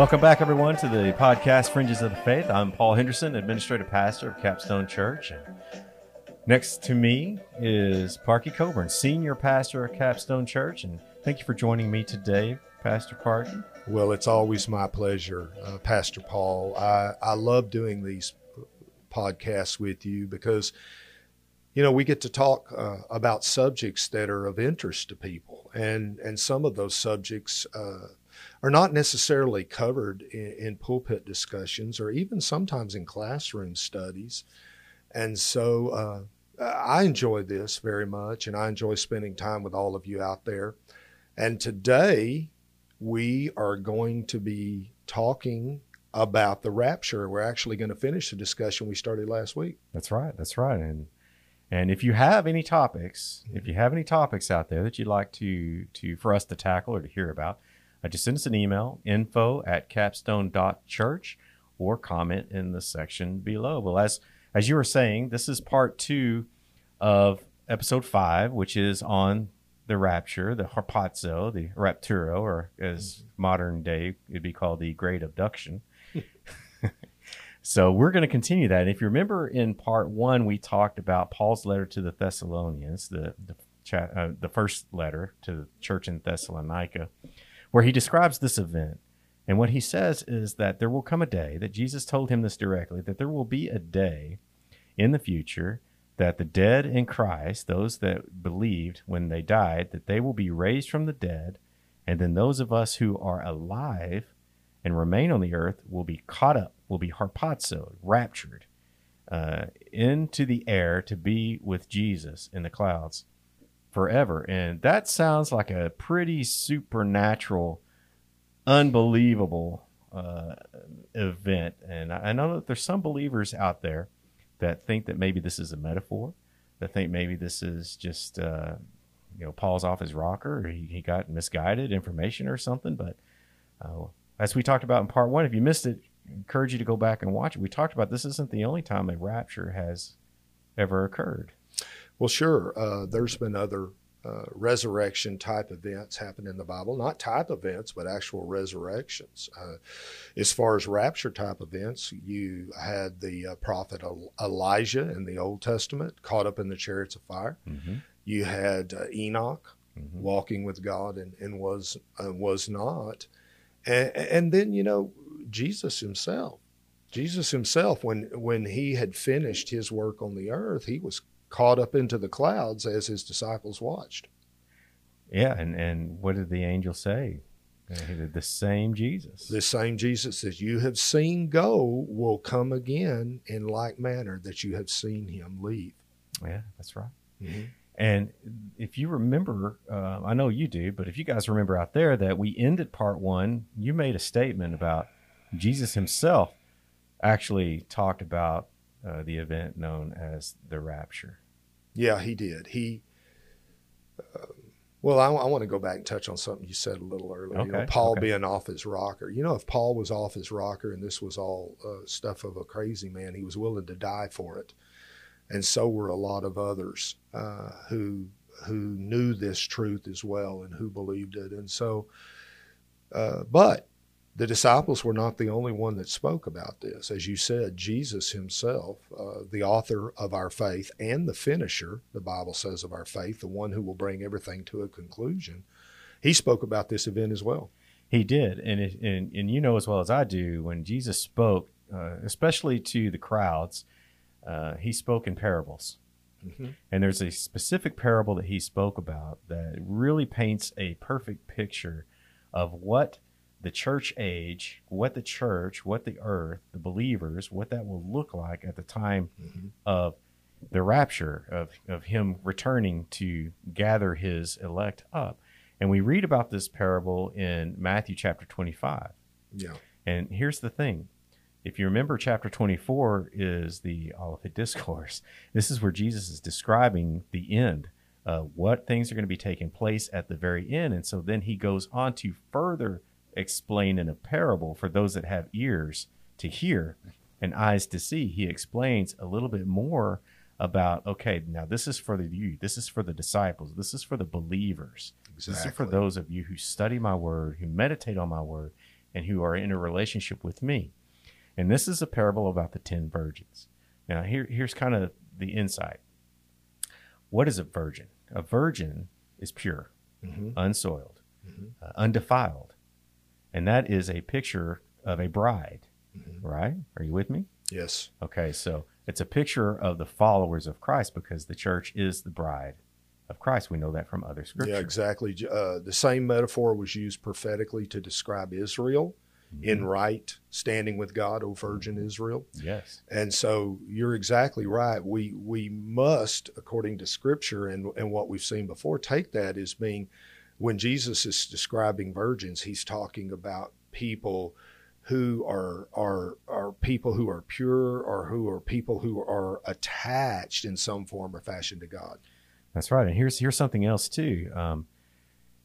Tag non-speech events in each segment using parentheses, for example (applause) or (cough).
Welcome back, everyone, to the podcast Fringes of the Faith. I'm Paul Henderson, administrative pastor of Capstone Church. And next to me is Parkey Cobern, senior pastor of Capstone Church. And thank you for joining me today, Pastor Parkey. Well, it's always my pleasure, uh, Pastor Paul. I, I love doing these podcasts with you because, you know, we get to talk uh, about subjects that are of interest to people. And, and some of those subjects, uh, are not necessarily covered in, in, pulpit discussions or even sometimes in classroom studies. And so uh, I enjoy this very much, and I enjoy spending time with all of you out there. And today we are going to be talking about the rapture. We're actually going to finish the discussion we started last week. That's right. That's right. And and if you have any topics, if you have any topics out there that you'd like to to for us to tackle or to hear about, uh, just send us an email, info at capstone.church, or comment in the section below. Well, as, as you were saying, this is part two of episode five, which is on the rapture, the harpazo, the rapturo, or as modern day it'd be called the great abduction. (laughs) so we're going to continue that. And if you remember in part one, we talked about Paul's letter to the Thessalonians, the the, uh, the first letter to the church in Thessalonica where he describes this event. And what he says is that there will come a day that Jesus told him this directly that there will be a day in the future that the dead in Christ, those that believed when they died, that they will be raised from the dead, and then those of us who are alive and remain on the earth will be caught up, will be harpazoed, raptured uh, into the air to be with Jesus in the clouds forever. And that sounds like a pretty supernatural, unbelievable uh, event. And I know that there's some believers out there that think that maybe this is a metaphor, that think maybe this is just, uh, you know, Paul's off his rocker he, he got misguided information or something. But uh, as we talked about in part one, if you missed it, I encourage you to go back and watch it. We talked about this isn't the only time a rapture has ever occurred. Well, sure. Uh, there's been other uh, resurrection type events happen in the Bible, not type events, but actual resurrections. Uh, as far as rapture type events, you had the uh, prophet Elijah in the Old Testament caught up in the chariots of fire. Mm-hmm. You had uh, Enoch mm-hmm. walking with God and, and was uh, was not, and, and then you know Jesus himself. Jesus himself, when when he had finished his work on the earth, he was caught up into the clouds as his disciples watched. Yeah, and, and what did the angel say? The same Jesus. The same Jesus that you have seen go will come again in like manner that you have seen him leave. Yeah, that's right. Mm-hmm. And if you remember, uh, I know you do, but if you guys remember out there that we ended part one, you made a statement about Jesus himself actually talked about uh, the event known as the rapture. Yeah, he did. He. Uh, well, I, I, want to go back and touch on something you said a little earlier. Okay. You know, Paul okay. being off his rocker. You know, if Paul was off his rocker and this was all uh, stuff of a crazy man, he was willing to die for it, and so were a lot of others uh, who who knew this truth as well and who believed it. And so, uh, but the disciples were not the only one that spoke about this. As you said, Jesus himself, uh, the author of our faith and the finisher, the Bible says, of our faith, the one who will bring everything to a conclusion, he spoke about this event as well. He did. And, it, and, and you know as well as I do, when Jesus spoke, uh, especially to the crowds, uh, he spoke in parables. Mm-hmm. And there's a specific parable that he spoke about that really paints a perfect picture of what – the church age, what the church, what the earth, the believers, what that will look like at the time mm-hmm. of the rapture, of, of him returning to gather his elect up. And we read about this parable in Matthew chapter 25. Yeah. And here's the thing. If you remember, chapter 24 is the Olivet (laughs) Discourse. This is where Jesus is describing the end, uh, what things are going to be taking place at the very end. And so then he goes on to further explain in a parable for those that have ears to hear and eyes to see. He explains a little bit more about okay, now this is for the you, this is for the disciples, this is for the believers. Exactly. This is for those of you who study my word, who meditate on my word, and who are in a relationship with me. And this is a parable about the 10 virgins. Now, here, here's kind of the insight. What is a virgin? A virgin is pure, mm-hmm. unsoiled, mm-hmm. Uh, undefiled. And that is a picture of a bride, mm-hmm. right? Are you with me? Yes. Okay, so it's a picture of the followers of Christ because the church is the bride of Christ. We know that from other scriptures. Yeah, exactly. Uh, the same metaphor was used prophetically to describe Israel mm-hmm. in right standing with God, O Virgin Israel. Yes. And so you're exactly right. We we must, according to Scripture and and what we've seen before, take that as being when Jesus is describing virgins, he's talking about people who are are are people who are pure or who are people who are attached in some form or fashion to God. That's right. And here's here's something else too. Um,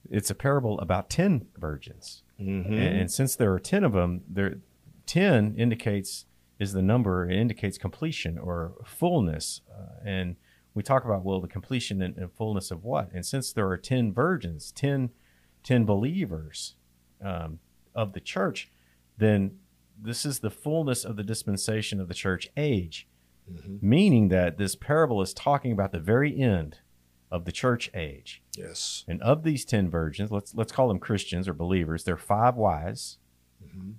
it's a parable about ten virgins, mm-hmm. and, and, since there are ten of them, there ten indicates is the number. It indicates completion or fullness, uh, and we talk about well the completion and, and, fullness of what. And since there are ten virgins, 10, 10 believers um, of the church, then this is the fullness of the dispensation of the church age. Mm-hmm. Meaning that this parable is talking about the very end of the church age. Yes. And of these 10 virgins, let's let's call them Christians or believers, there are five wise. Mm-hmm.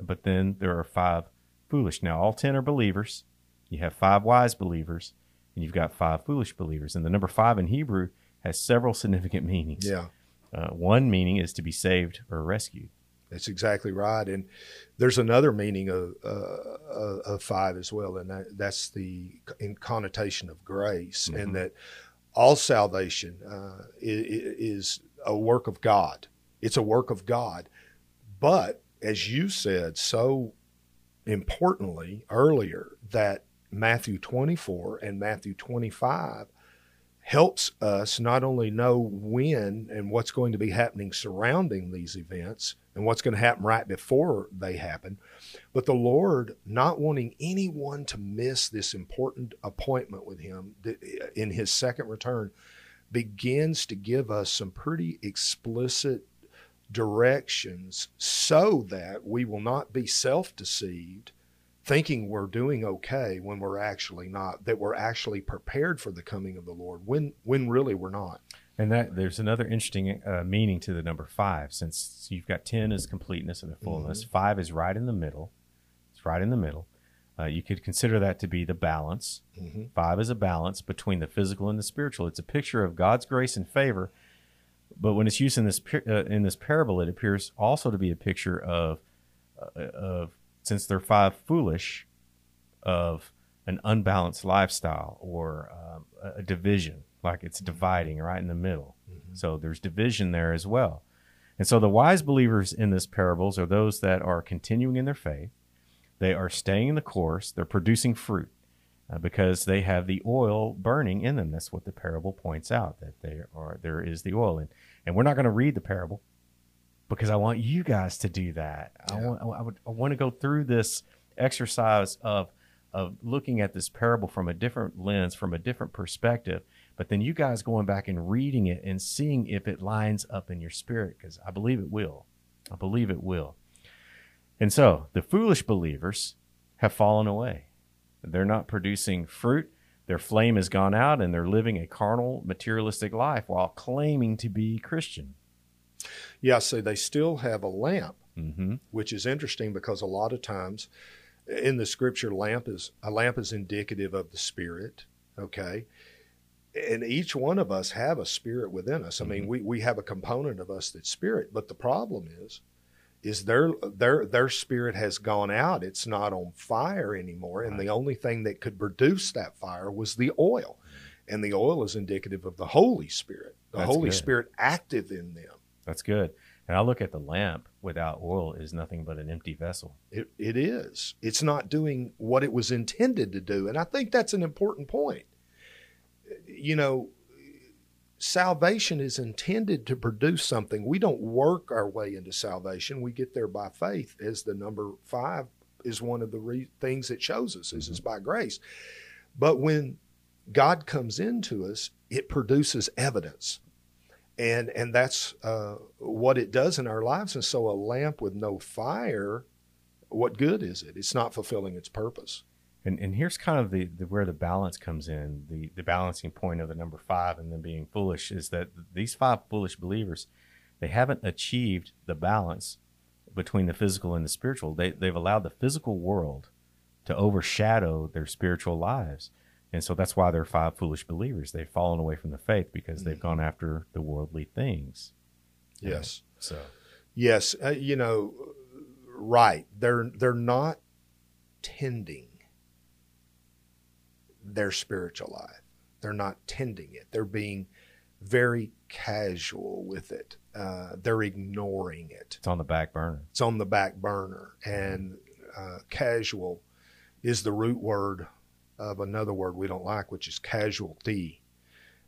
But then there are five foolish. Now all 10 are believers. You have five wise believers and you've got five foolish believers. And the number 5 in Hebrew has several significant meanings. Yeah. Uh, one meaning is to be saved or rescued. That's exactly right. And there's another meaning of, uh, of five as well, and that, that's the connotation of grace, mm-hmm. and that all salvation uh, is, a work of God. It's a work of God. But as you said so importantly earlier, that Matthew 24 and Matthew 25 helps us not only know when and what's going to be happening surrounding these events and what's going to happen right before they happen, but the Lord not wanting anyone to miss this important appointment with Him eh, in His second return begins to give us some pretty explicit directions so that we will not be self deceived thinking we're doing okay when we're actually not that we're actually prepared for the coming of the lord when when really we're not and that there's another interesting uh, meaning to the number five since you've got 10 is completeness and the fullness mm-hmm. five is right in the middle it's right in the middle uh, you could consider that to be the balance mm-hmm. five is a balance between the physical and the spiritual it's a picture of god's grace and favor but when it's used in this uh, in this parable it appears also to be a picture of uh, of since they're five foolish, of an unbalanced lifestyle or um, a division, like it's dividing right in the middle. Mm-hmm. So there's division there as well. And so the wise believers in this parables are those that are continuing in their faith. They are staying in the course. They're producing fruit uh, because they have the oil burning in them. That's what the parable points out that they are there is the oil. And and we're not going to read the parable because I want you guys to do that. Yeah. I want I, would, I want to go through this exercise of of looking at this parable from a different lens, from a different perspective. But then you guys going back and reading it and seeing if it lines up in your spirit, because I believe it will. I believe it will. And so the foolish believers have fallen away. They're not producing fruit. Their flame has gone out and they're living a carnal, materialistic life while claiming to be Christian. Yeah, so they still have a lamp, mm-hmm. which is interesting because a lot of times in the scripture, lamp is a lamp is indicative of the spirit. Okay. And each one of us have a spirit within us. I mm-hmm. mean, we, we have a component of us that's spirit, but the problem is, is their their their spirit has gone out. It's not on fire anymore, and the only thing that could produce that fire was the oil, and the oil is indicative of the Holy Spirit, the That's Holy good. Spirit active in them. That's good. And I look at the lamp without oil is nothing but an empty vessel. It, it is. It's not doing what it was intended to do. And I think that's an important point. You know, salvation is intended to produce something. We don't work our way into salvation. We get there by faith, as the number five is one of the re- things it shows us, is mm-hmm. by grace. But when God comes into us, it produces evidence and and that's uh, what it does in our lives. And so, a lamp with no fire, what good is it? It's not fulfilling its purpose. And and here's kind of the, the where the balance comes in. The the balancing point of the number five and then being foolish is that these five foolish believers, they haven't achieved the balance between the physical and the spiritual. They they've allowed the physical world to overshadow their spiritual lives. And so that's why they're five foolish believers. They've fallen away from the faith because they've gone after the worldly things. Yes. So, yes, uh, you know, right. They're they're not tending their spiritual life. They're not tending it. They're being very casual with it. Uh, they're ignoring it. It's on the back burner. It's on the back burner, and uh, casual is the root word of another word we don't like, which is casualty.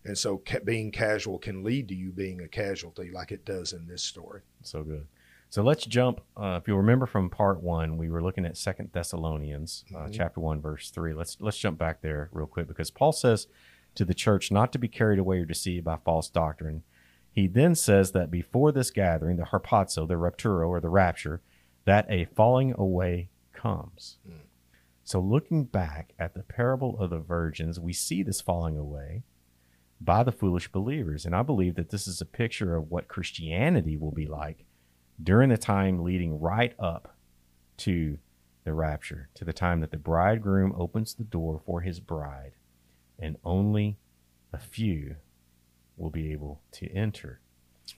And so ca- being casual can lead to you being a casualty, like it does in this story. So good. So let's jump. Uh, if you remember from part one, we were looking at Second Thessalonians, uh, mm-hmm. chapter one, verse three. Let's let's jump back there real quick because Paul says to the church not to be carried away or deceived by false doctrine. He then says that before this gathering, the harpazo, the rapturo, or the rapture, that a falling away comes. Mm. So, looking back at the parable of the virgins, we see this falling away by the foolish believers. And I believe that this is a picture of what Christianity will be like during the time leading right up to the rapture, to the time that the bridegroom opens the door for his bride, and only a few will be able to enter.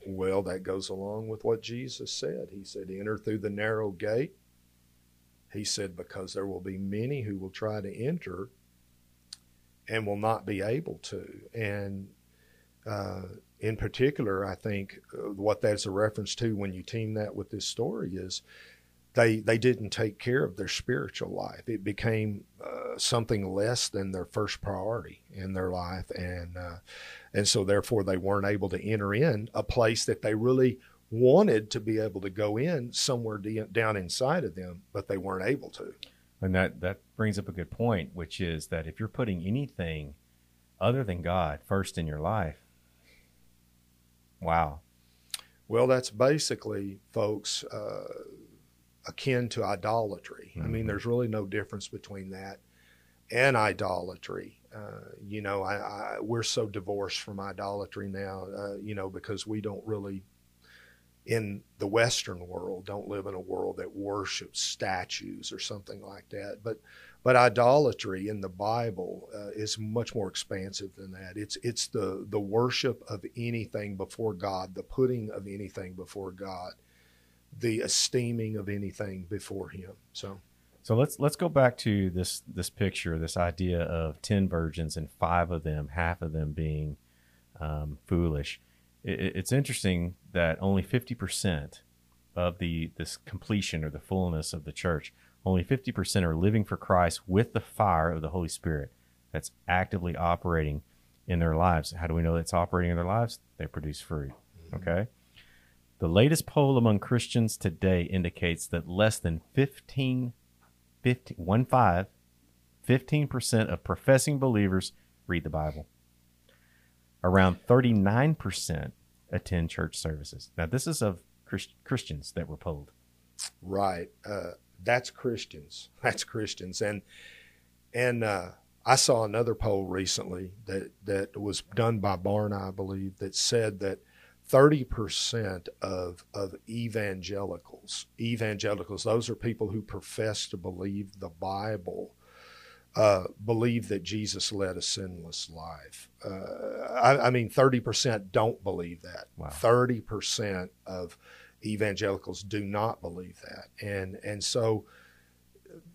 Well, that goes along with what Jesus said. He said, Enter through the narrow gate he said, because there will be many who will try to enter and will not be able to. And uh, in particular, I think uh, what that's a reference to when you team that with this story is they they didn't take care of their spiritual life. It became uh, something less than their first priority in their life, and uh, and so therefore they weren't able to enter in a place that they really wanted to be able to go in somewhere de- down inside of them, but they weren't able to. And that, that brings up a good point, which is that if you're putting anything other than God first in your life, wow. Well, that's basically, folks, uh, akin to idolatry. Mm-hmm. I mean, mm-hmm. there's really no difference between that and idolatry. Uh, you know, I, I, we're so divorced from idolatry now, uh, you know, because we don't really in the Western world don't live in a world that worships statues or something like that. But but idolatry in the Bible uh, is much more expansive than that. It's it's the the worship of anything before God, the putting of anything before God, the esteeming of anything before Him. So. So let's let's go back to this this picture, this idea of ten virgins and five of them, half of them being um, foolish it, it's interesting that only 50% of the this completion or the fullness of the church, only 50% are living for Christ with the fire of the Holy Spirit that's actively operating in their lives. How do we know it's operating in their lives? They produce fruit. Mm-hmm. Okay. The latest poll among Christians today indicates that less than 15, 15, 1 5, 15% of professing believers read the Bible around 39% attend church services. Now, this is of Christ- Christians that were polled. Right. Uh, that's Christians. (laughs) That's Christians. And, and, uh, I saw another poll recently that, that was done by Barna, I believe, that said that 30% of, of evangelicals, evangelicals, those are people who profess to believe the Bible, uh, believe that Jesus led a sinless life. Uh, I, I, mean, 30% don't believe that. Wow. 30% of evangelicals do not believe that. And, and so,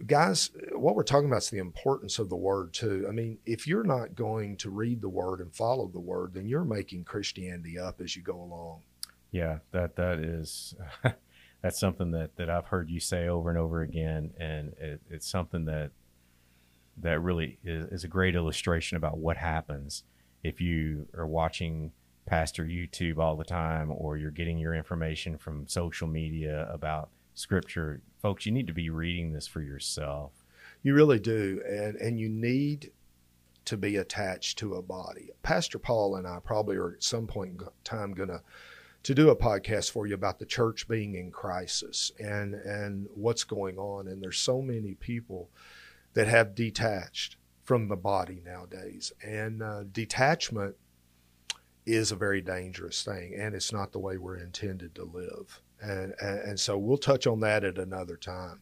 guys, what we're talking about is the importance of the word, too. I mean, if you're not going to read the word and follow the word, then you're making Christianity up as you go along. Yeah, that that is. (laughs) that's something that, that I've heard you say over and over again, and it, it's something that that really is, is a great illustration about what happens if you are watching pastor YouTube all the time or you're getting your information from social media about scripture. Folks, you need to be reading this for yourself. You really do. And and you need to be attached to a body. Pastor Paul and I probably are at some point in time going to to do a podcast for you about the church being in crisis and and what's going on and there's so many people that have detached from the body nowadays and uh, detachment is a very dangerous thing and it's not the way we're intended to live and, and, and so we'll touch on that at another time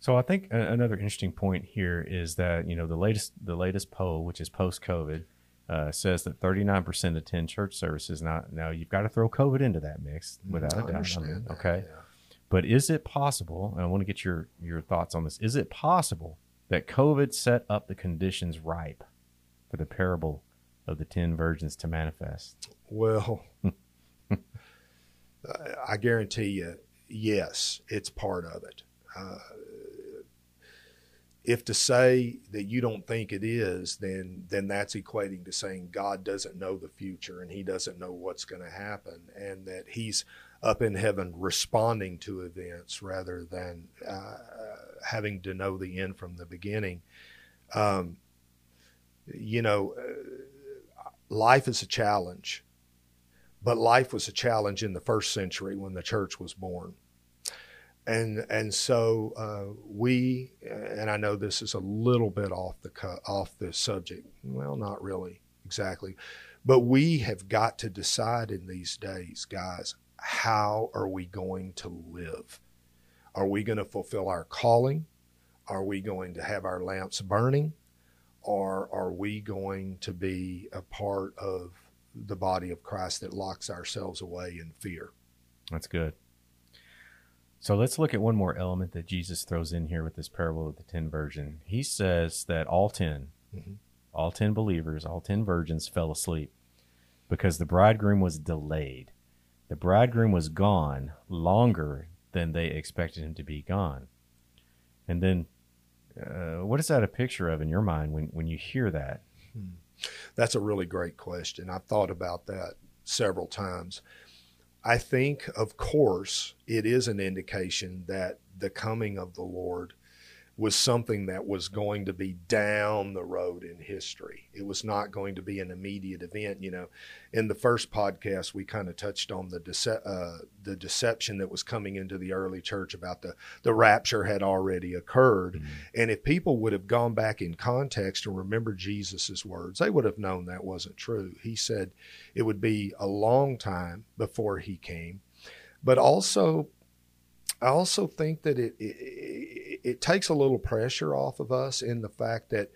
so I think another interesting point here is that you know the latest the latest poll, which is post COVID, uh, says that 39% attend church services. Now, now you've got to throw COVID into that mix without I a doubt. I mean, okay, yeah. But is it possible? And I want to get your your thoughts on this. Is it possible that COVID set up the conditions ripe for the parable of the ten virgins to manifest? Well, (laughs) I guarantee you, yes, it's part of it. Uh, if to say that you don't think it is, then then that's equating to saying God doesn't know the future and He doesn't know what's going to happen, and that He's up in heaven responding to events rather than uh, having to know the end from the beginning. Um, you know, uh, life is a challenge, but life was a challenge in the first century when the church was born and and so uh, we and I know this is a little bit off the cut, off the subject. Well, not really exactly, but we have got to decide in these days, guys. How are we going to live? Are we going to fulfill our calling? Are we going to have our lamps burning? Or are we going to be a part of the body of Christ that locks ourselves away in fear? That's good. So let's look at one more element that Jesus throws in here with this parable of the ten virgin. He says that all 10 Mhm. all ten believers, all ten virgins fell asleep because the bridegroom was delayed. The bridegroom was gone longer than they expected him to be gone. And then, uh, what is that a picture of in your mind when, when you hear that? That's a really great question. I've thought about that several times. I think, of course, it is an indication that the coming of the Lord was something that was going to be down the road in history. It was not going to be an immediate event. You know, in the first podcast, we kind of touched on the dece- uh, the deception that was coming into the early church about the the rapture had already occurred, and if people would have gone back in context and remembered Jesus's words, they would have known that wasn't true. He said it would be a long time before he came, but also I also think that it, it it takes a little pressure off of us in the fact that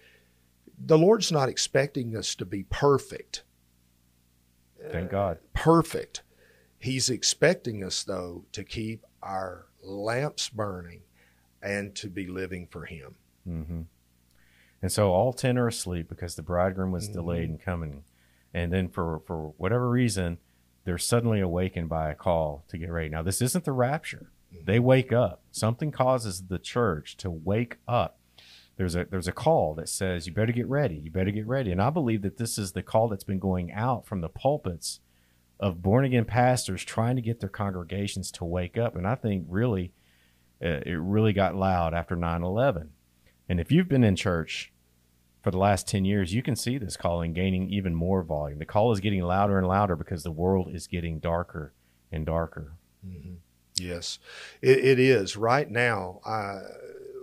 the Lord's not expecting us to be perfect. Thank God. Perfect. He's expecting us though to keep our lamps burning and to be living for him. hmm And so all ten are asleep because the bridegroom was Mhm. delayed in coming, and then for for whatever reason, they're suddenly awakened by a call to get ready. Now this isn't the rapture; they wake up. Something causes the church to wake up. There's a there's a call that says you better get ready. You better get ready. And I believe that this is the call that's been going out from the pulpits of born again pastors trying to get their congregations to wake up. And I think really, uh, it really got loud after 9 11. And if you've been in church for the last 10 years, you can see this calling gaining even more volume. The call is getting louder and louder because the world is getting darker and darker. Mhm. Yes, it, it is. Right now, uh,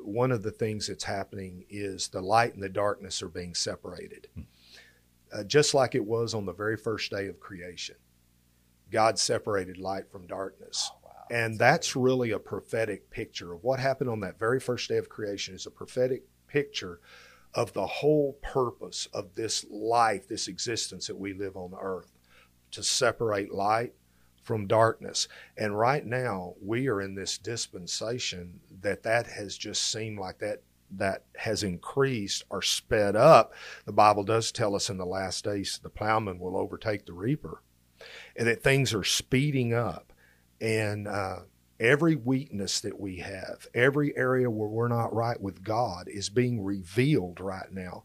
one of the things that's happening is the light and the darkness are being separated. Uh, just like it was on the very first day of creation, God separated light from darkness. And that's really a prophetic picture of what happened on that very first day of creation is a prophetic picture of the whole purpose of this life, this existence that we live on earth, to separate light from darkness. And right now we are in this dispensation that that has just seemed like that that has increased or sped up. The Bible does tell us in the last days the plowman will overtake the reaper, and that things are speeding up. And uh, every weakness that we have, every area where we're not right with God, is being revealed right now.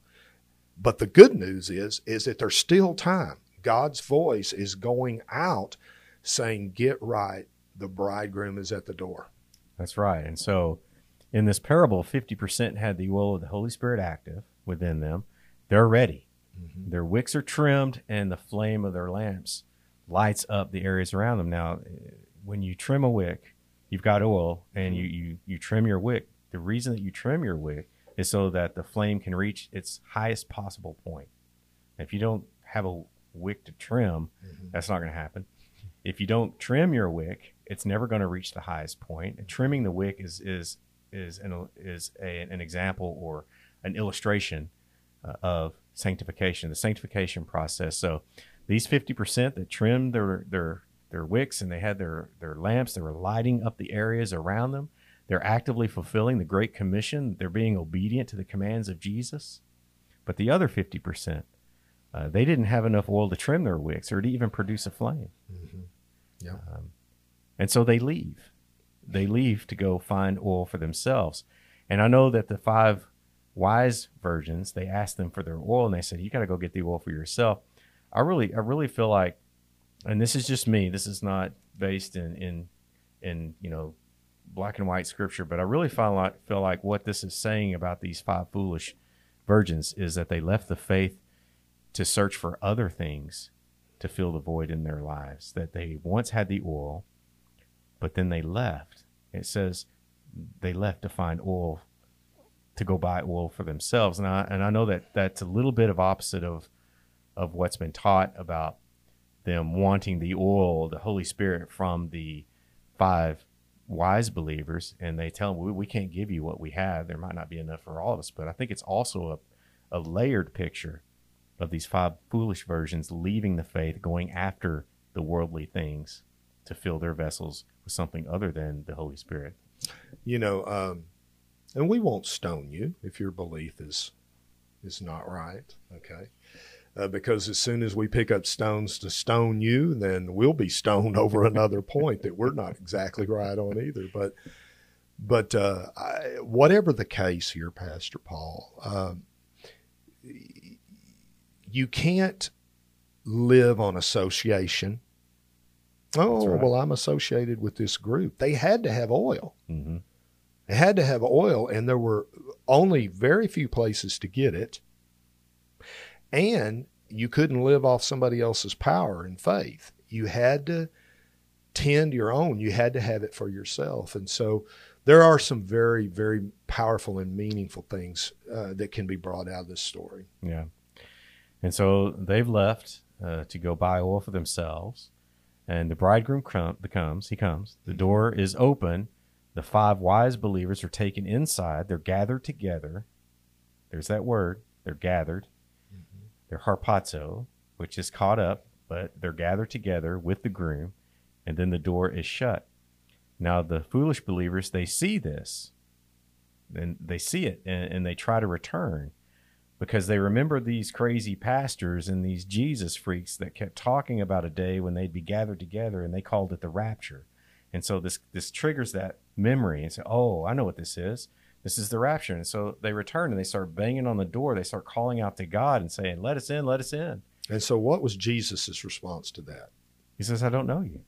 But the good news is, is that there's still time. God's voice is going out, saying, "Get right. The bridegroom is at the door." That's right. And so in this parable, 50% had the oil of the Holy Spirit active within them. they're ready. Mm-hmm. Their wicks are trimmed, and the flame of their lamps lights up the areas around them. Now, when you trim a wick, you've got oil, and you, you, you trim your wick. The reason that you trim your wick is so that the flame can reach its highest possible point. If you don't have a wick to trim, mm-hmm. that's not going to happen. If you don't trim your wick, it's never going to reach the highest point. And trimming the wick is is is an is a, an example or an illustration uh, of sanctification, the sanctification process. So these fifty percent that trimmed their their their wicks and they had their their lamps, they were lighting up the areas around them. They're actively fulfilling the Great Commission. They're being obedient to the commands of Jesus. But the other fifty percent, uh, they didn't have enough oil to trim their wicks or to even produce a flame. Mm-hmm. Yeah. Um, and so they leave. They leave to go find oil for themselves. And I know that the five wise virgins, they asked them for their oil and they said, You got to go get the oil for yourself. I really, I really feel like, and this is just me, this is not based in, in, in, you know, black and white scripture, but I really feel like, feel like what this is saying about these five foolish virgins is that they left the faith to search for other things to fill the void in their lives. That they once had the oil, but then they left. It says they left to find oil to go buy oil for themselves. And I and I know that that's a little bit of opposite of of what's been taught about them wanting the oil, the Holy Spirit from the five wise believers, and they tell them we, we can't give you what we have. There might not be enough for all of us, but I think it's also a, a layered picture of these five foolish virgins leaving the faith, going after the worldly things to fill their vessels with something other than the Holy Spirit. You know, um, and we won't stone you if your belief is is not right. Okay. Uh, because as soon as we pick up stones to stone you, then we'll be stoned (laughs) over another point that we're not exactly right on either. But, but uh, I, whatever the case here, Pastor Paul, um, you can't live on association. Oh, right. well, I'm associated with this group. They had to have oil. Mm-hmm. They had to have oil, and there were only very few places to get it. And you couldn't live off somebody else's power and faith. You had to tend your own. You had to have it for yourself. And so there are some very, very powerful and meaningful things uh, that can be brought out of this story. Yeah. And so they've left uh, to go buy oil for themselves. And the bridegroom comes, he comes. The mm-hmm. door is open. The five wise believers are taken inside. They're gathered together. There's that word. They're gathered. Mm-hmm. They're harpazo, which is caught up, but they're gathered together with the groom. And then the door is shut. Now, the foolish believers, they see this. And they see it and, and they try to return because they remember these crazy pastors and these Jesus freaks that kept talking about a day when they'd be gathered together and they called it the rapture. And so this this triggers that memory and say, "Oh, I know what this is. This is the rapture." And so they return and they start banging on the door. They start calling out to God and saying, "Let us in, let us in." And so what was Jesus' response to that? He says, "I don't know you."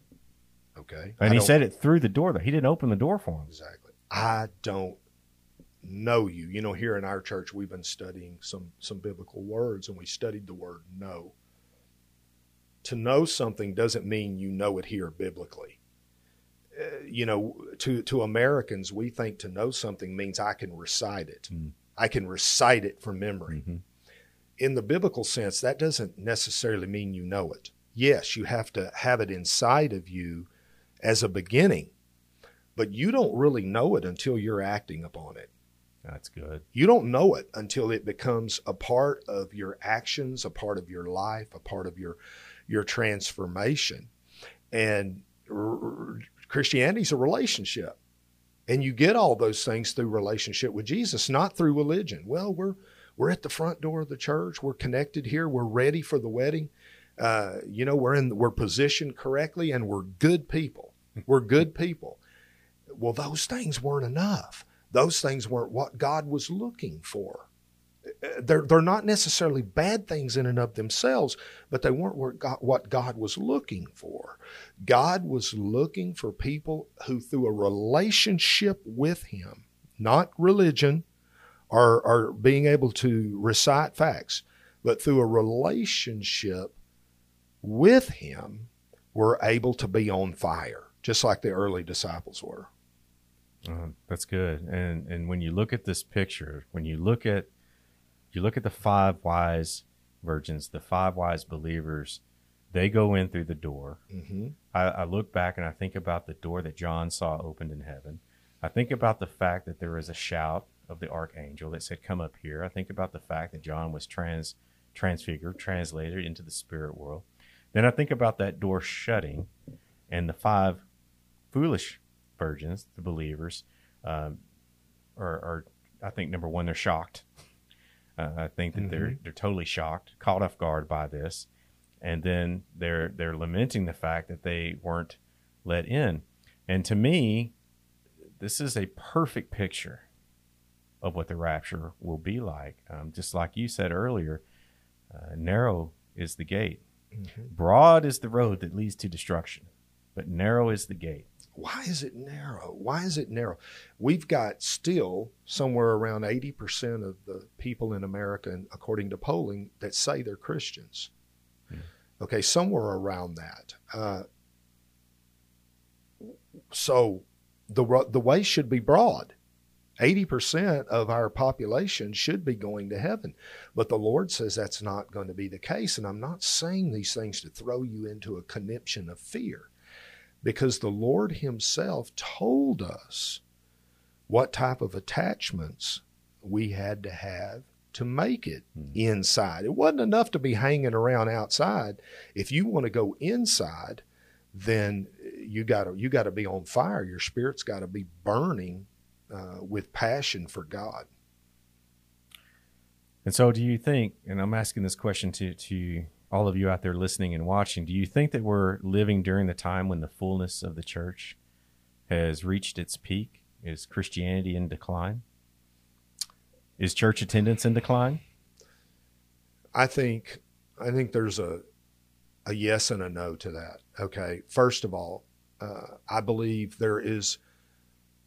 Okay. And I he said it through the door. Though he didn't open the door for him. Exactly. I don't know you. You know, here in our church, we've been studying some some biblical words, and we studied the word know. To know something doesn't mean you know it here biblically. Uh, you know, to to Americans, we think to know something means I can recite it. Mm. I can recite it from memory. Mm-hmm. In the biblical sense, that doesn't necessarily mean you know it. Yes, you have to have it inside of you as a beginning, but you don't really know it until you're acting upon it. That's good. You don't know it until it becomes a part of your actions, a part of your life, a part of your your transformation. And r- Christianity's a relationship. And you get all those things through relationship with Jesus, not through religion. Well, we're we're at the front door of the church. We're connected here. We're ready for the wedding. Uh, you know, we're in we're positioned correctly, and we're good people. We're good people. Well, those things weren't enough those things weren't what God was looking for. They're, they're not necessarily bad things in and of themselves, but they weren't what God, was looking for. God was looking for people who, through a relationship with Him, not religion or, or being able to recite facts, but through a relationship with Him, we're able to be on fire, just like the early disciples were. Uh, that's good. And and when you look at this picture, when you look at you look at the five wise virgins, the five wise believers, they go in through the door. Mm-hmm. I, I look back and I think about the door that John saw opened in heaven. I think about the fact that there was a shout of the archangel that said, "Come up here." I think about the fact that John was trans transfigured, translated into the spirit world. Then I think about that door shutting, and the five foolish virgins, the believers, um, are, are, I think number one, they're shocked. Uh, I think that mm-hmm. they're they're totally shocked, caught off guard by this, and then they're they're lamenting the fact that they weren't let in. And to me, this is a perfect picture of what the rapture will be like. Um, just like you said earlier, uh, narrow is the gate, mm-hmm. broad is the road that leads to destruction, but narrow is the gate why is it narrow? Why is it narrow? We've got still somewhere around 80% of the people in America, according to polling, that say they're Christians. Hmm. Okay, somewhere around that. Uh, so the, the way should be broad. 80% of our population should be going to heaven. But the Lord says that's not going to be the case. And I'm not saying these things to throw you into a conniption of fear because the Lord Himself told us what type of attachments we had to have to make it mm-hmm. inside. It wasn't enough to be hanging around outside. If you want to go inside, then you got to you got to be on fire. Your spirit's got to be burning uh, with passion for God. And so, do you think? And I'm asking this question to to all of you out there listening and watching, do you think that we're living during the time when the fullness of the church has reached its peak? Is Christianity in decline? Is church attendance in decline? I think I think there's a a yes and a no to that. Okay, first of all, uh, I believe there is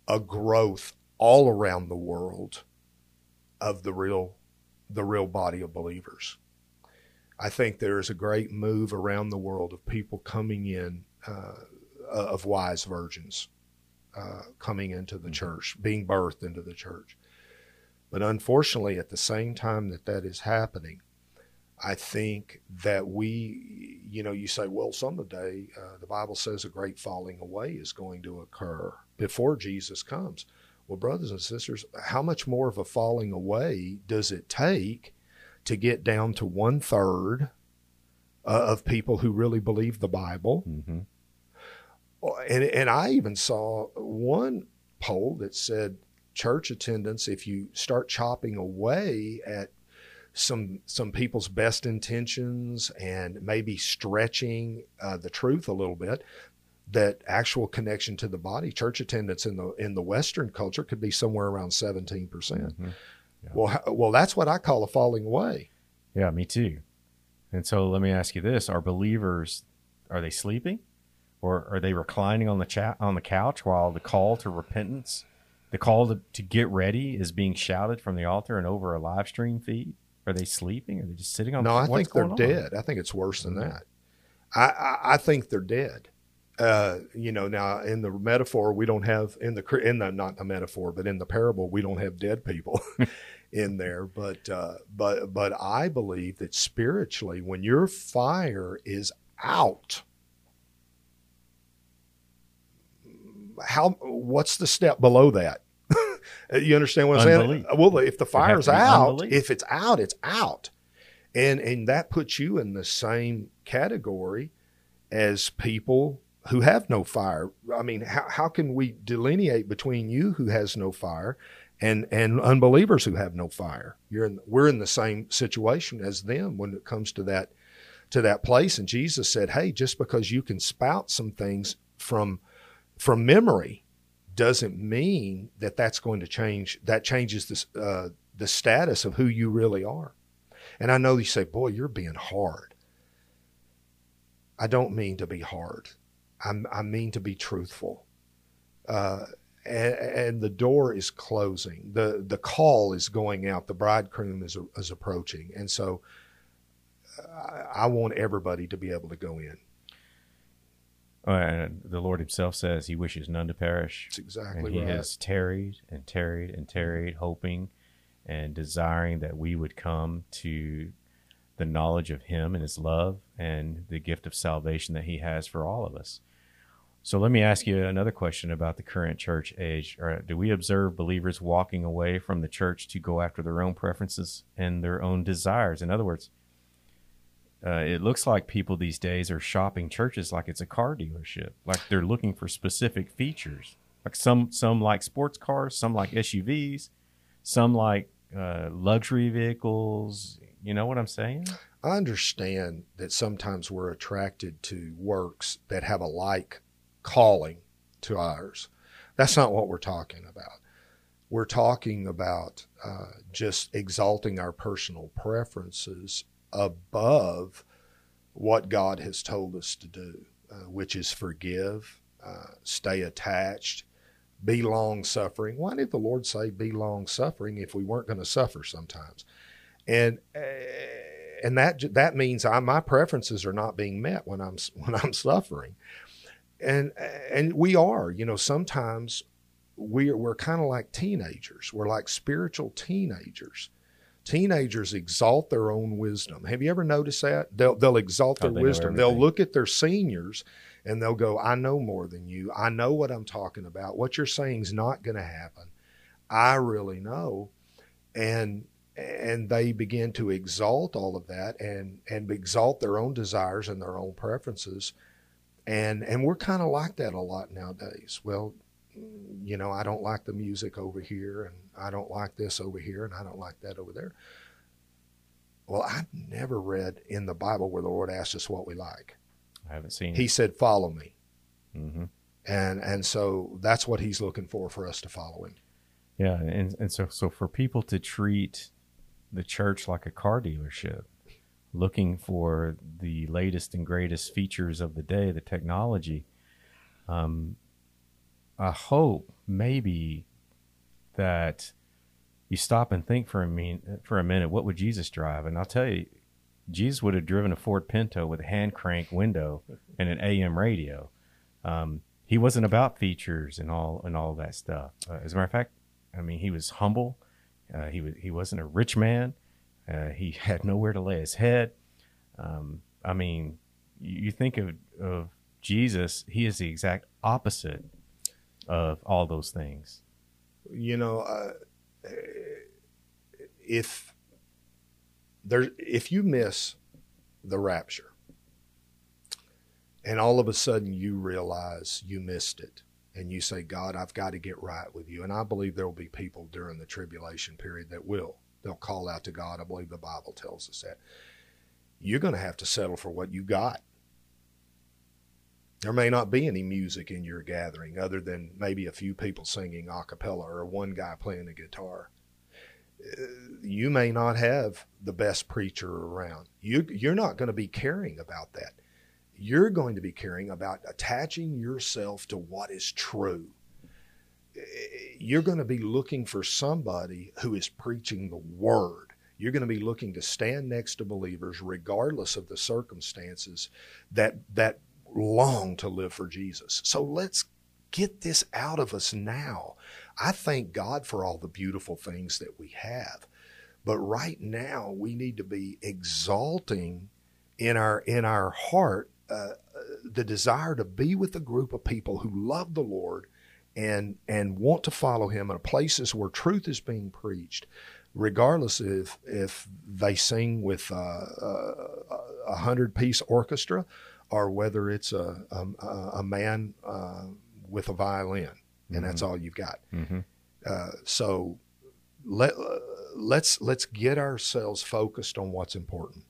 a growth all around the world of the real the real body of believers. I think there is a great move around the world of people coming in, uh, of wise virgins uh, coming into the mm-hmm. church, being birthed into the church. But unfortunately, at the same time that that is happening, I think that we, you know, you say, well, someday uh, the Bible says a great falling away is going to occur before Jesus comes. Well, brothers and sisters, how much more of a falling away does it take to get down to one third uh, of people who really believe the Bible. Mm-hmm. And, and I even saw one poll that said church attendance, if you start chopping away at some some people's best intentions and maybe stretching uh, the truth a little bit, that actual connection to the body, church attendance in the in the Western culture could be somewhere around seventeen percent. Mm-hmm. Yeah. Well, well, that's what I call a falling away. Yeah, me too. And so let me ask you this: Are believers are they sleeping, or are they reclining on the chat on the couch while the call to repentance, the call to, to get ready, is being shouted from the altar and over a live stream feed? Are they sleeping? Are they just sitting on? The couch? No, I think they're dead. I think it's worse than mm-hmm. that. I, I, I think they're dead. Uh, you know, now in the metaphor, we don't have in the in the not the metaphor, but in the parable, we don't have dead people (laughs) (laughs) in there. But uh, but but I believe that spiritually, when your fire is out, how what's the step below that? (laughs) you understand what I'm saying? Well, if the fire's out, unbelief. if it's out, it's out, and and that puts you in the same category as people who have no fire. I mean, how, how can we delineate between you who has no fire and, and unbelievers who have no fire? You're in, we're in the same situation as them when it comes to that, to that place. And Jesus said, Hey, just because you can spout some things from, from memory doesn't mean that that's going to change, that changes the, uh, the status of who you really are. And I know you say, boy, you're being hard. I don't mean to be hard. I'm, i mean to be truthful. Uh, and, and, the door is closing. the The call is going out. The bridegroom is is approaching, and so I want everybody to be able to go in. Uh, the Lord Himself says He wishes none to perish. That's exactly and He right. has tarried and tarried and tarried, hoping and desiring that we would come to the knowledge of Him and His love and the gift of salvation that He has for all of us. So let me ask you another question about the current church age. Do we observe believers walking away from the church to go after their own preferences and their own desires? In other words, uh, it looks like people these days are shopping churches like it's a car dealership, like they're looking for specific features. Like some some like sports cars, some like SUVs, some like uh, luxury vehicles. You know what I'm saying? I understand that sometimes we're attracted to works that have a like calling to ours. That's not what we're talking about. We're talking about uh, just exalting our personal preferences above what God has told us to do, uh, which is forgive, uh, stay attached, be long suffering. Why did the Lord say be long suffering if we weren't going to suffer sometimes? And uh, and that that means I, my preferences are not being met when I'm when I'm suffering, and and we are. You know, sometimes we're we're kind of like teenagers. We're like spiritual teenagers teenagers exalt their own wisdom. Have you ever noticed that? They'll they'll exalt their oh, they wisdom. They'll look at their seniors and they'll go, "I know more than you. I know what I'm talking about. What you're saying is not going to happen. I really know." And and they begin to exalt all of that and and exalt their own desires and their own preferences. And and we're kind of like that a lot nowadays. Well, you know, I don't like the music over here, and I don't like this over here, and I don't like that over there. Well, I've never read in the Bible where the Lord asks us what we like. I haven't seen. He it. said, "Follow me," mm-hmm. and and so that's what He's looking for for us to follow Him. Yeah, and and so so for people to treat the church like a car dealership, looking for the latest and greatest features of the day, the technology. Um, I hope maybe that you stop and think for a min- for a minute. What would Jesus drive? And I'll tell you, Jesus would have driven a Ford Pinto with a hand crank window and an AM radio. Um, he wasn't about features and all and all that stuff. Uh, as a matter of fact, I mean, he was humble. Uh, he was he wasn't a rich man. Uh, he (laughs) had nowhere to lay his head. Um, I mean, you, think of of Jesus, he is the exact opposite of all those things? You know, uh, if there, if you miss the rapture, and all of a sudden you realize you missed it, and you say, "God, I've got to get right with you," and I believe there will be people during the tribulation period that will. They'll call out to God. I believe the Bible tells us that. You're going to have to settle for what you got there may not be any music in your gathering other than maybe a few people singing a cappella or one guy playing a guitar. Uh, you may not have the best preacher around. You, you're not going to be caring about that. You're going to be caring about attaching yourself to what is true. Uh, you're going to be looking for somebody who is preaching the word. You're going to be looking to stand next to believers, regardless of the circumstances, that that long to live for Jesus. So let's get this out of us now. I thank God for all the beautiful things that we have. But right now we need to be exalting in our in our heart uh, the desire to be with a group of people who love the Lord and and want to follow him in places where truth is being preached regardless if if they sing with uh, uh a hundred piece orchestra or whether it's a a, a man uh, with a violin and mm-hmm. that's all you've got. Mm-hmm. Uh, so let uh, let's let's get ourselves focused on what's important.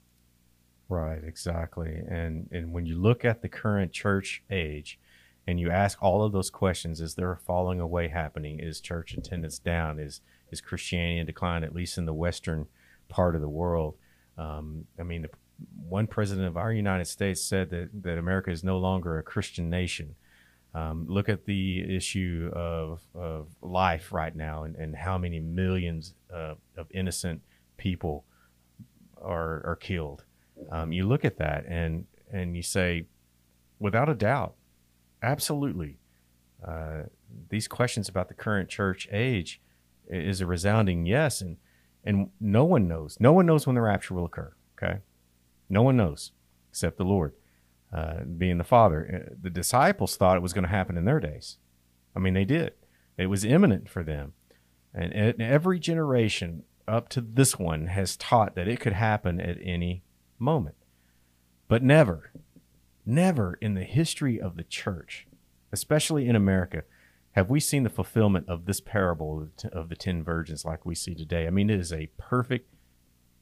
Right, exactly. And and when you look at the current church age, and you ask all of those questions, is there a falling away happening? Is church attendance down? Is is Christianity in decline? At least in the western part of the world. Um, I mean, the one president of our United States said that, that America is no longer a Christian nation. Um, look at the issue of, of life right now and, and how many millions uh, of innocent people are, are killed. um, you look at that and and you say, without a doubt, absolutely, uh, these questions about the current church age is a resounding yes, and and no one knows. No one knows when the rapture will occur. Okay, no one knows except the Lord, uh, being the Father. Uh, the disciples thought it was going to happen in their days. I mean, they did. It was imminent for them, and, and every generation up to this one has taught that it could happen at any moment. But never, never in the history of the church, especially in America, have we seen the fulfillment of this parable of the ten virgins like we see today. I mean, it is a perfect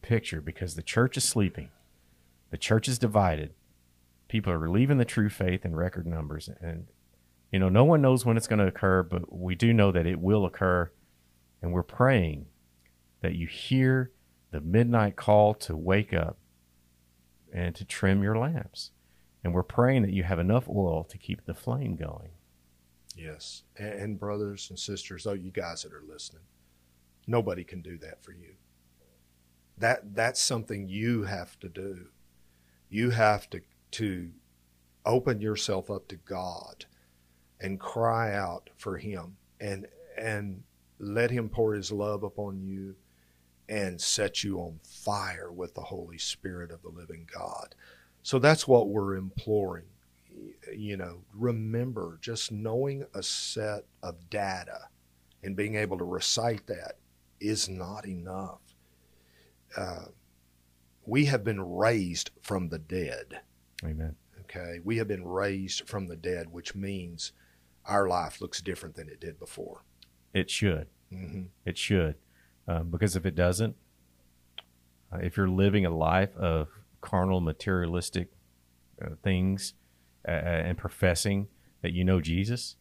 picture because the church is sleeping, the church is divided, people are leaving the true faith in record numbers, and you know, no one knows when it's going to occur, but we do know that it will occur, and we're praying that you hear the midnight call to wake up and to trim your lamps. And we're praying that you have enough oil to keep the flame going. Yes. And, brothers and sisters, oh, you guys that are listening, nobody can do that for you. That that's something you have to do. You have to to open yourself up to God and cry out for him and and let him pour his love upon you and set you on fire with the Holy Spirit of the living God. So that's what we're imploring. You know, remember just knowing a set of data and being able to recite that is not enough. Uh, we have been raised from the dead. Amen. Okay. We have been raised from the dead, which means our life looks different than it did before. It should. Mm-hmm. It should. Um, because if it doesn't, uh, if you're living a life of carnal, materialistic uh, things uh, and professing that you know Jesus,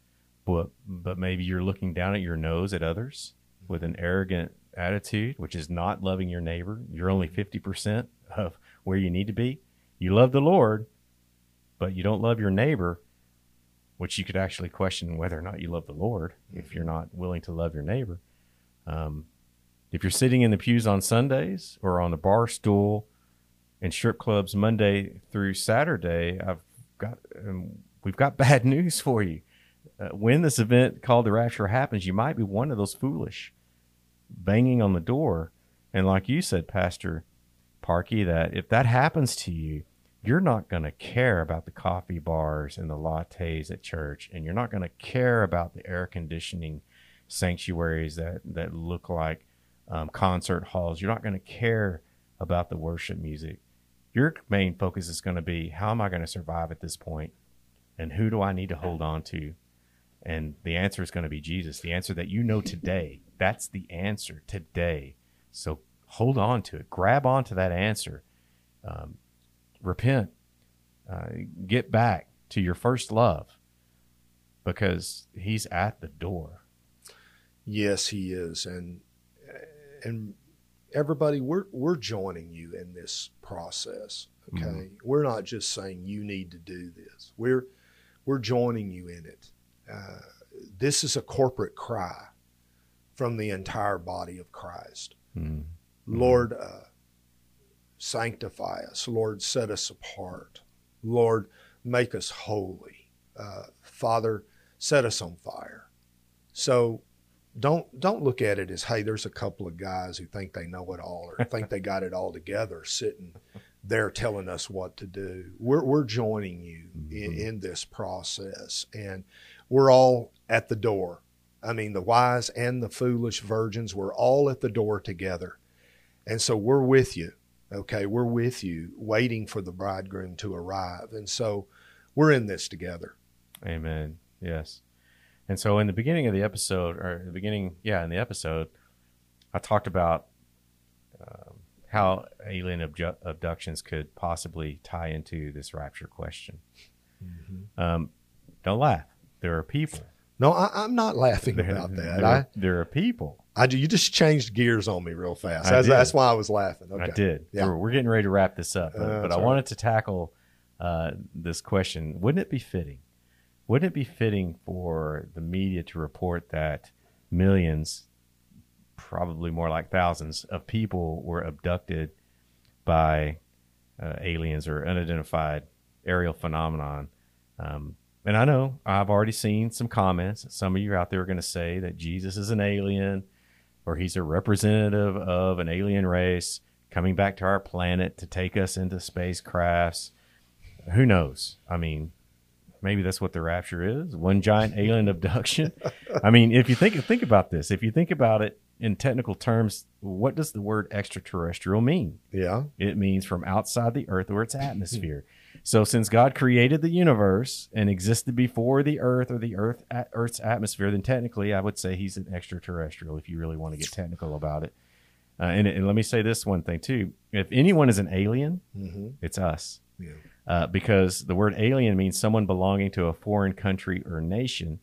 but but maybe you're looking down at your nose at others with an arrogant attitude, which is not loving your neighbor. You're only fifty percent of where you need to be. You love the Lord, but you don't love your neighbor, which you could actually question whether or not you love the Lord if you're not willing to love your neighbor. Um, if you're sitting in the pews on Sundays or on the bar stool in strip clubs Monday through Saturday, I've got um, we've got (laughs) bad news for you. Uh, when this event called the rapture happens, you might be one of those foolish banging on the door. And like you said, Pastor Parkey, that if that happens to you, you're not going to care about the coffee bars and the lattes at church, and you're not going to care about the air conditioning sanctuaries that, that look like um, concert halls. You're not going to care about the worship music. Your main focus is going to be how am I going to survive at this point, and who do I need to hold on to? And the answer is going to be Jesus. The answer that you know today. (laughs) That's the answer today. So hold on to it. Grab onto that answer. Um, repent. Uh, get back to your first love because He's at the door. Yes, He is, and and everybody, we're we're joining you in this process. Okay, mm-hmm. we're not just saying you need to do this. We're we're joining you in it. Uh, this is a corporate cry from the entire body of Christ. Mm-hmm. Lord, uh, sanctify us. Lord, set us apart. Lord, make us holy. Uh, Father, set us on fire. So don't don't look at it as hey there's a couple of guys who think they know it all or (laughs) think they got it all together sitting there telling us what to do. We're, we're joining you mm-hmm. in, in, this process and we're all at the door. I mean the wise and the foolish virgins we're all at the door together. And so we're with you okay? We're with you waiting for the bridegroom to arrive. And so we're in this together. Amen. Yes and so in the beginning of the episode, or the beginning, yeah, in the episode, I talked about um, how alien abju- abductions could possibly tie into this rapture question. Mm-hmm. Um, don't laugh. There are people. No, I, am not laughing there, about that. There, I, there are people. I do. you just changed gears on me real fast. That's, that's, why I was laughing. Okay. I did. Yeah. We're, we're, getting ready to wrap this up, but, uh, but I right. wanted to tackle uh, this question. Wouldn't it be fitting wouldn't it be fitting for the media to report that millions, probably more like thousands, of people were abducted by uh, aliens or unidentified aerial phenomenon. Um, and I know I've already seen some comments. Some of you out there are going to say that Jesus is an alien or he's a representative of an alien race coming back to our planet to take us into spacecrafts. Who knows? I mean, maybe that's what the rapture is one giant alien abduction. I mean, if you think think about this, if you think about it in technical terms, what does the word extraterrestrial mean? Yeah. It means from outside the earth or its atmosphere. So since God created the universe and existed before the earth or the earth earth's atmosphere, then technically I would say he's an extraterrestrial if you really want to get technical about it. Uh, and, and, let me say this one thing too. If anyone is an alien, mm-hmm. it's us. Yeah. Uh, because the word alien means someone belonging to a foreign country or nation.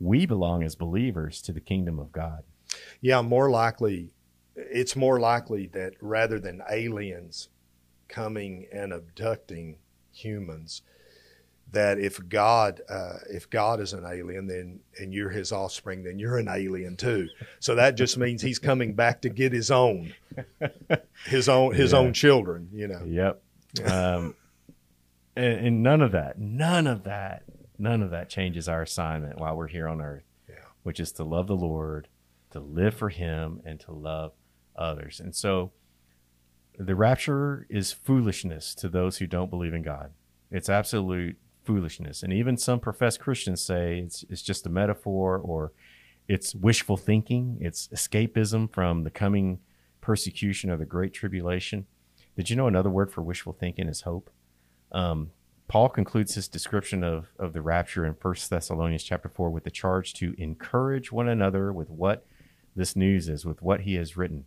We belong as believers to the kingdom of God. Yeah, more likely, it's more likely that rather than aliens coming and abducting humans, that if God uh, if God is an alien, then and you're His offspring, then you're an alien too. So that just means He's coming back to get His own, His own His yeah. own children. You know. Yep. Um, and, and, none of that, none of that, none of that changes our assignment while we're here on earth, yeah. which is to love the Lord, to live for Him, and to love others. And so, the rapture is foolishness to those who don't believe in God. It's absolute foolishness. And even some professed Christians say it's, it's just a metaphor or it's wishful thinking, it's escapism from the coming persecution or the great tribulation. Did you know another word for wishful thinking is hope? Um, Paul concludes his description of, of the rapture in 1 Thessalonians chapter 4 with the charge to encourage one another with what this news is, with what he has written.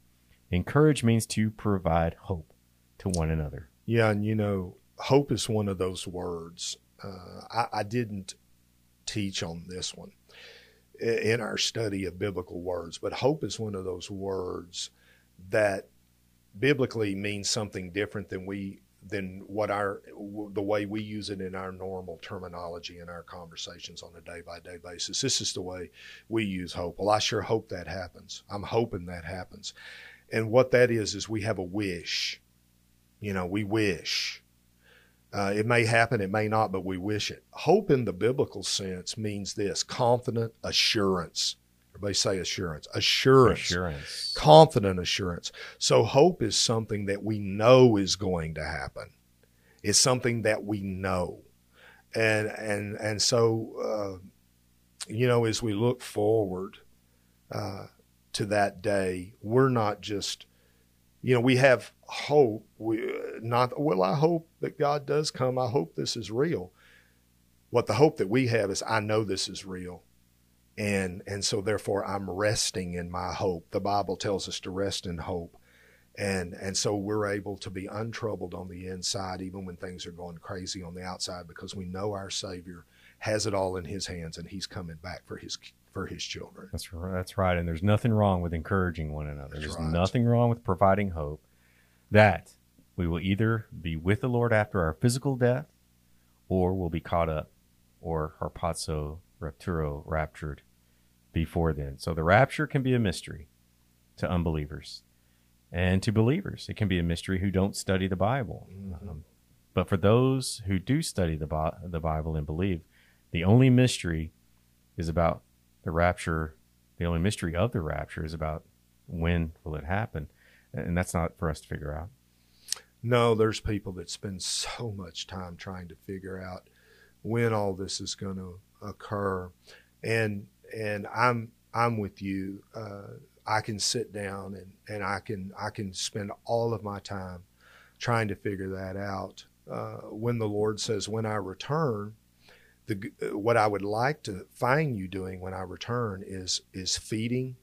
Encourage means to provide hope to one another. Yeah, and you know, hope is one of those words. Uh, I, I, didn't teach on this one in our study of biblical words, but hope is one of those words that biblically means something different than we than what our the way we use it in our normal terminology in our conversations on a day by day basis. This is the way we use hope. Well, I sure hope that happens. I'm hoping that happens. And what that is is we have a wish. You know, we wish uh, it may happen, it may not, but we wish it. Hope in the biblical sense means this confident assurance. Everybody say assurance. Assurance. Assurance. Confident assurance. So hope is something that we know is going to happen. It's something that we know. And and and so uh, you know, as we look forward uh, to that day, we're not just you know, we have hope. We not well. I hope that God does come. I hope this is real. What the hope that we have is, I know this is real, and and so therefore I'm resting in my hope. The Bible tells us to rest in hope, and and so we're able to be untroubled on the inside, even when things are going crazy on the outside, because we know our Savior has it all in His hands, and He's coming back for His for his children. That's right. That's right. And there's nothing wrong with encouraging one another. That's there's right. nothing wrong with providing hope that we will either be with the Lord after our physical death or we'll be caught up or harpazo rapturo raptured before then. So the rapture can be a mystery to unbelievers. And to believers, it can be a mystery who don't study the Bible. Mm-hmm. Um, but for those who do study the, the Bible and believe, the only mystery is about the rapture, the only mystery of the rapture is about when will it happen, and that's not for us to figure out. No, there's people that spend so much time trying to figure out when all this is going to occur, and and I'm I'm with you. Uh, I can sit down and, and I can I can spend all of my time trying to figure that out. Uh, when the Lord says, "When I return," the what I would like to find you doing when I return is is feeding,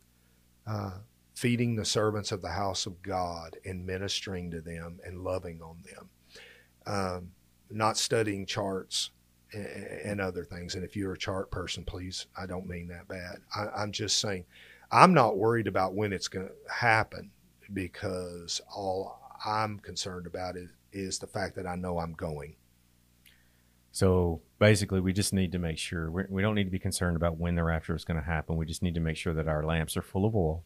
uh, feeding the servants of the house of God and ministering to them and loving on them, um, not studying charts and, other things. And if you're a chart person, please, I don't mean that bad. I, I'm just saying, I'm not worried about when it's going to happen because all I'm concerned about is, is the fact that I know I'm going. So basically, we just need to make sure we're, we do not need to be concerned about when the rapture is going to happen. We just need to make sure that our lamps are full of oil,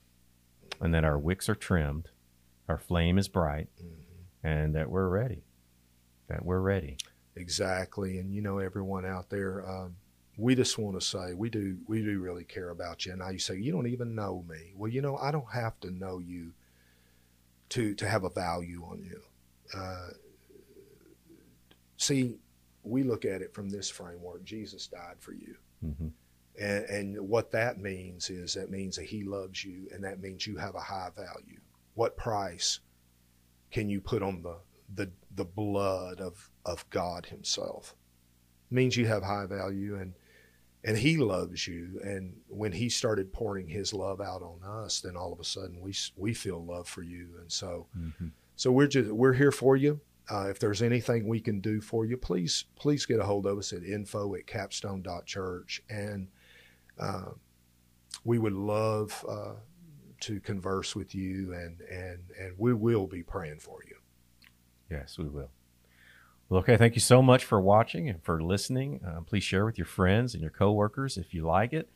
and that our wicks are trimmed, our flame is bright, mm-hmm. and that we're ready. that we're ready. Exactly. And you know, everyone out there, um, we just want to say we do we do really care about you. And now you say you don't even know me. Well, you know, I don't have to know you to to have a value on you. Uh, see, we look at it from this framework. Jesus died for you. Mm-hmm. And, and what that means is that means that he loves you, and that means you have a high value. What price can you put on the the, the blood of, of God Himself? It means you have high value, and and He loves you. And when He started pouring His love out on us, then all of a sudden we we feel love for you, and so mm-hmm. so we're just we're here for you. Uh, if there's anything we can do for you, please please get a hold of us at info at capstone church, And uh, we would love uh, to converse with you, and, and, and we will be praying for you. Yes, we will. Well, okay, thank you so much for watching and for listening. Uh, please share with your friends and your coworkers if you like it.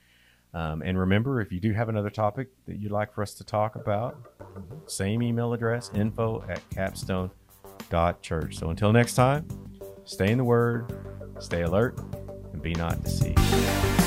Um, and remember, if you do have another topic that you'd like for us to talk about, same email address, info at capstone.church. So until next time, stay in the Word, stay alert, and be not deceived.